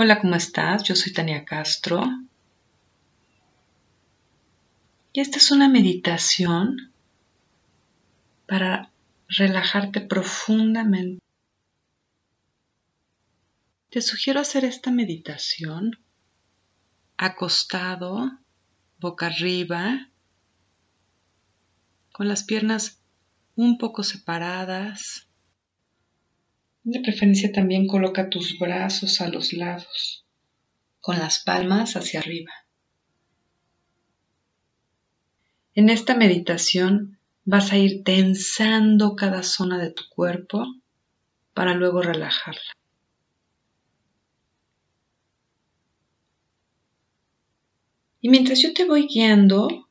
Hola, ¿cómo estás? Yo soy Tania Castro. Y esta es una meditación para relajarte profundamente. Te sugiero hacer esta meditación acostado, boca arriba, con las piernas un poco separadas de preferencia también coloca tus brazos a los lados, con las palmas hacia arriba. En esta meditación vas a ir tensando cada zona de tu cuerpo para luego relajarla. Y mientras yo te voy guiando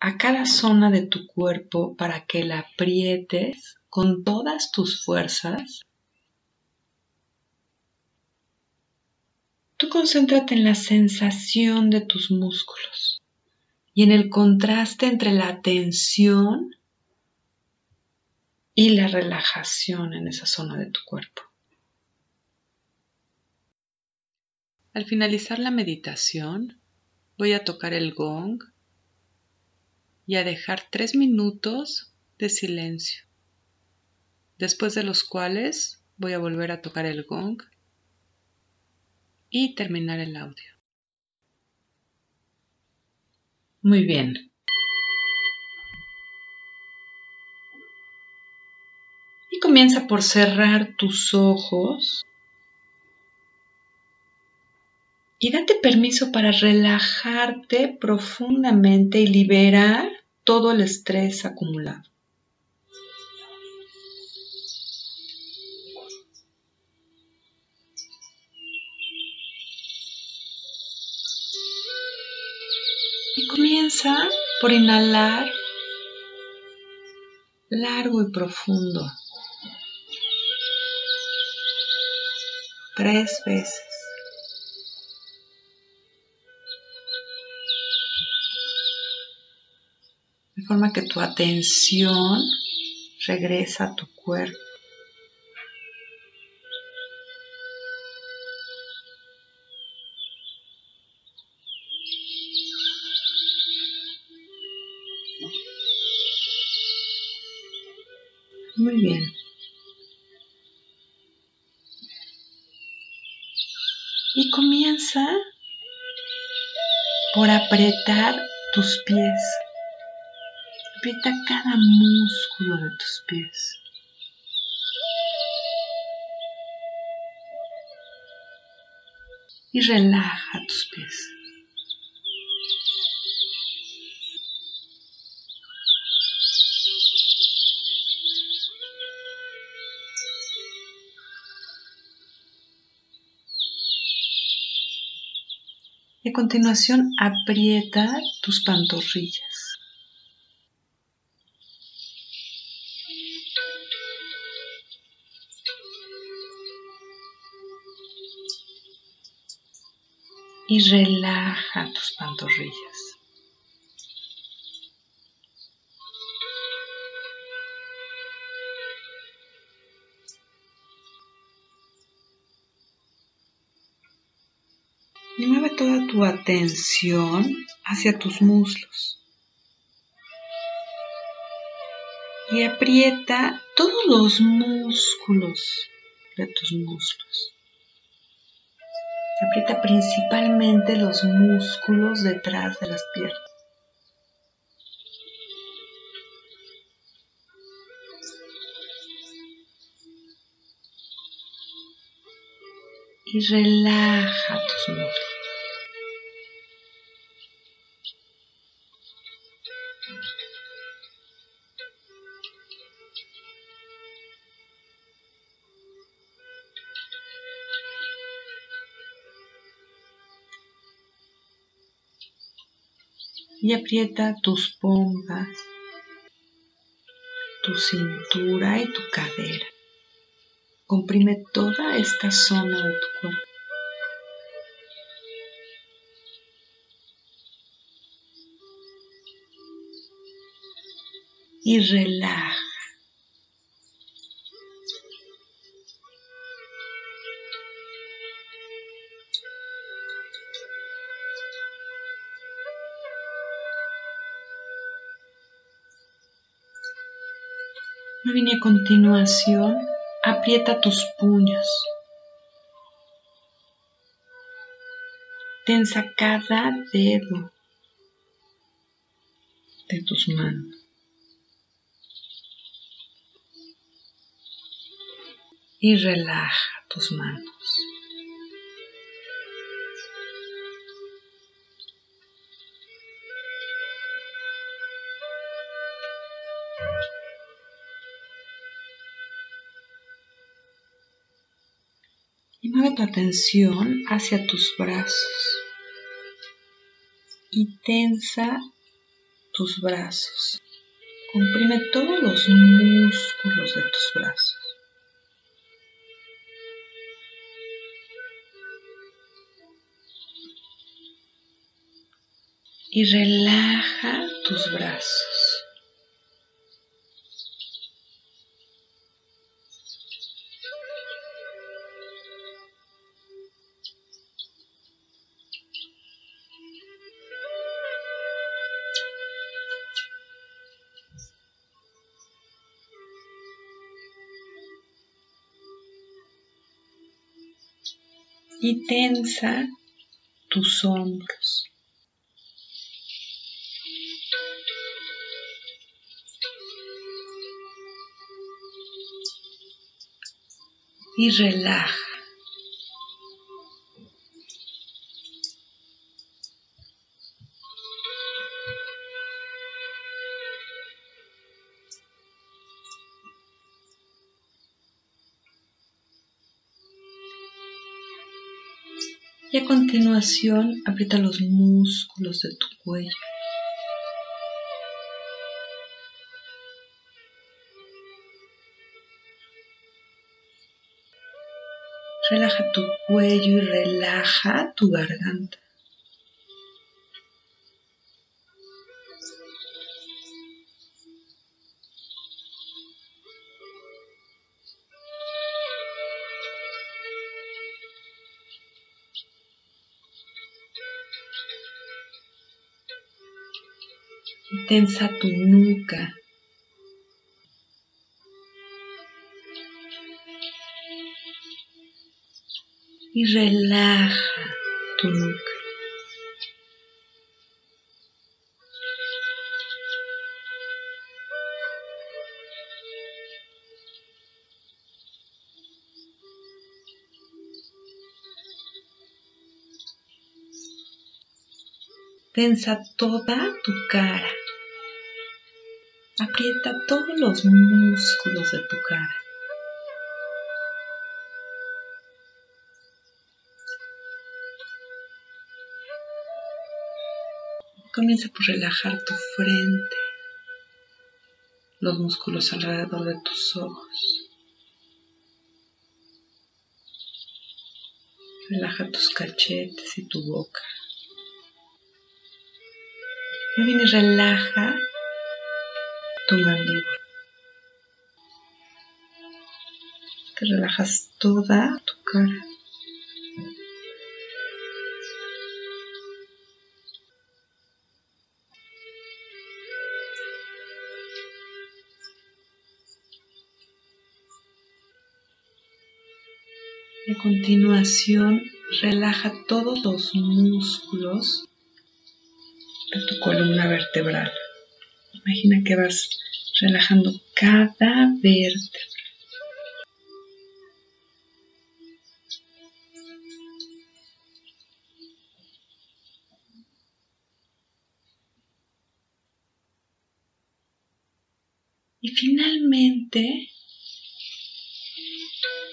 a cada zona de tu cuerpo para que la aprietes con todas tus fuerzas, concéntrate en la sensación de tus músculos y en el contraste entre la tensión y la relajación en esa zona de tu cuerpo. Al finalizar la meditación, voy a tocar el gong y a dejar tres minutos de silencio, después de los cuales voy a volver a tocar el gong y terminar el audio. Muy bien. Y comienza por cerrar tus ojos y date permiso para relajarte profundamente y liberar todo el estrés acumulado. Comienza por inhalar largo y profundo. Tres veces. De forma que tu atención regresa a tu cuerpo. Y comienza por apretar tus pies. Aprieta cada músculo de tus pies. Y relaja tus pies. A continuación aprieta tus pantorrillas. Y relaja tus pantorrillas. Tu atención hacia tus muslos. Y aprieta todos los músculos de tus muslos. Aprieta principalmente los músculos detrás de las piernas. y relaja tus muslos. Y aprieta tus pompas, tu cintura y tu cadera. Comprime toda esta zona de tu cuerpo. Y relaja. Muy bien, a continuación aprieta tus puños. Tensa cada dedo de tus manos. Y relaja tus manos. Mueve tu atención hacia tus brazos y tensa tus brazos. Comprime todos los músculos de tus brazos. Y relaja tus brazos. Y tensa tus hombros. Y relaja. Y a continuación aprieta los músculos de tu cuello. Relaja tu cuello y relaja tu garganta. Tensa tu nuca. Y relaja tu nuca. Tensa toda tu cara. Aprieta todos los músculos de tu cara. Comienza por relajar tu frente, los músculos alrededor de tus ojos. Relaja tus cachetes y tu boca. Y bien, relaja tu mandíbula. Te relajas toda tu cara. Y a continuación, relaja todos los músculos de tu columna vertebral. Imagina que vas relajando cada vértebra. Y finalmente,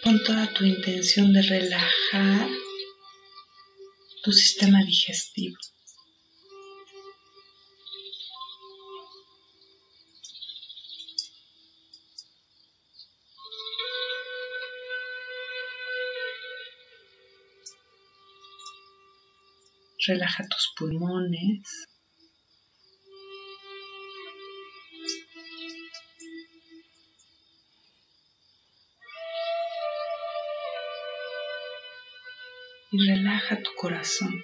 con toda tu intención de relajar tu sistema digestivo. Relaja tus pulmones. Y relaja tu corazón.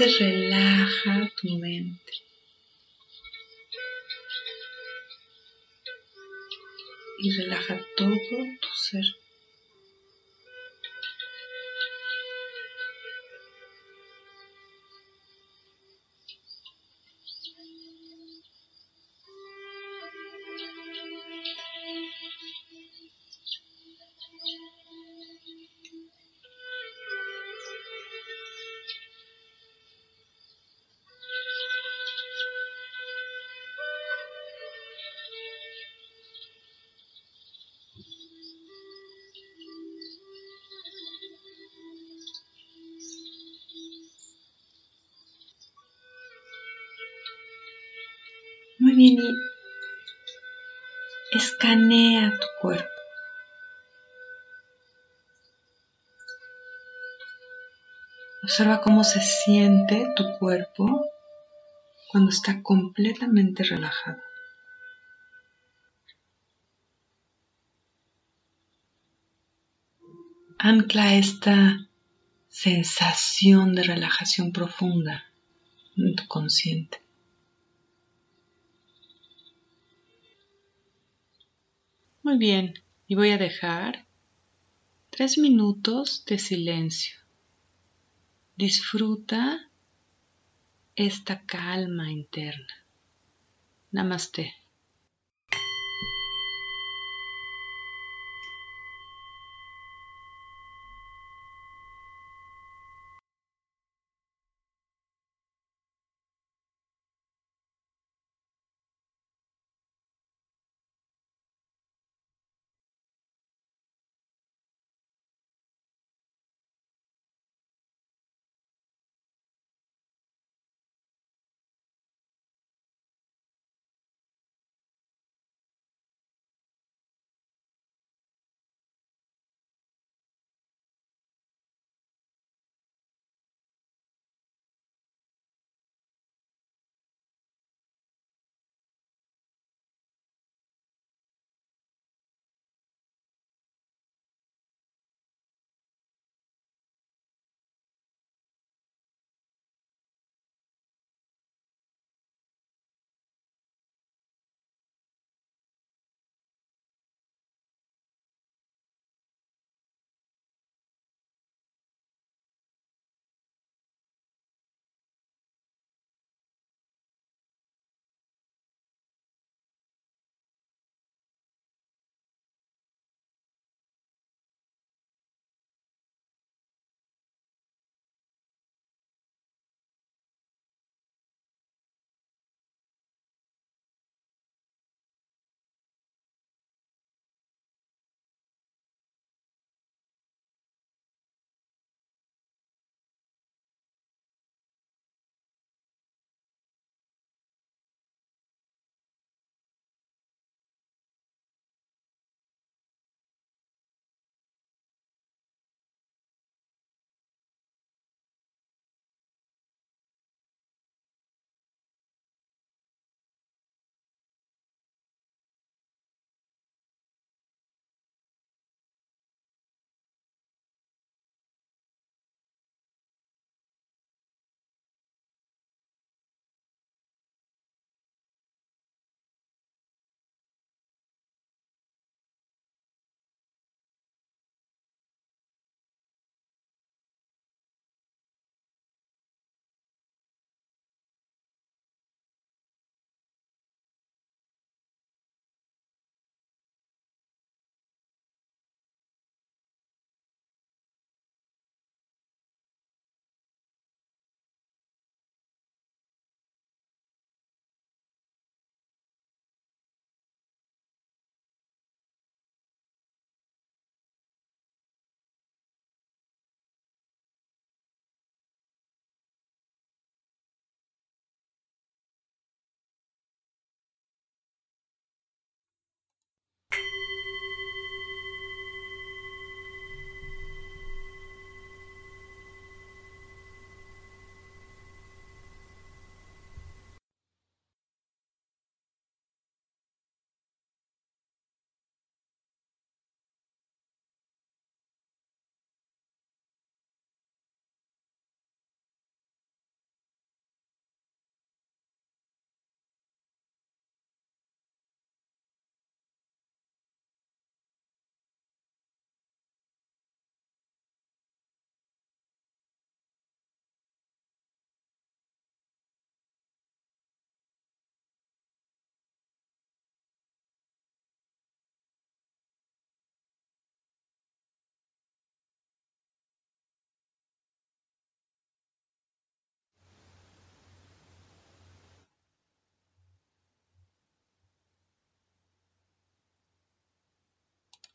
Relaja tu mente. Y relaja todo tu ser. Escanea tu cuerpo. Observa cómo se siente tu cuerpo cuando está completamente relajado. Ancla esta sensación de relajación profunda en tu consciente. Muy bien, y voy a dejar tres minutos de silencio. Disfruta esta calma interna. Namaste.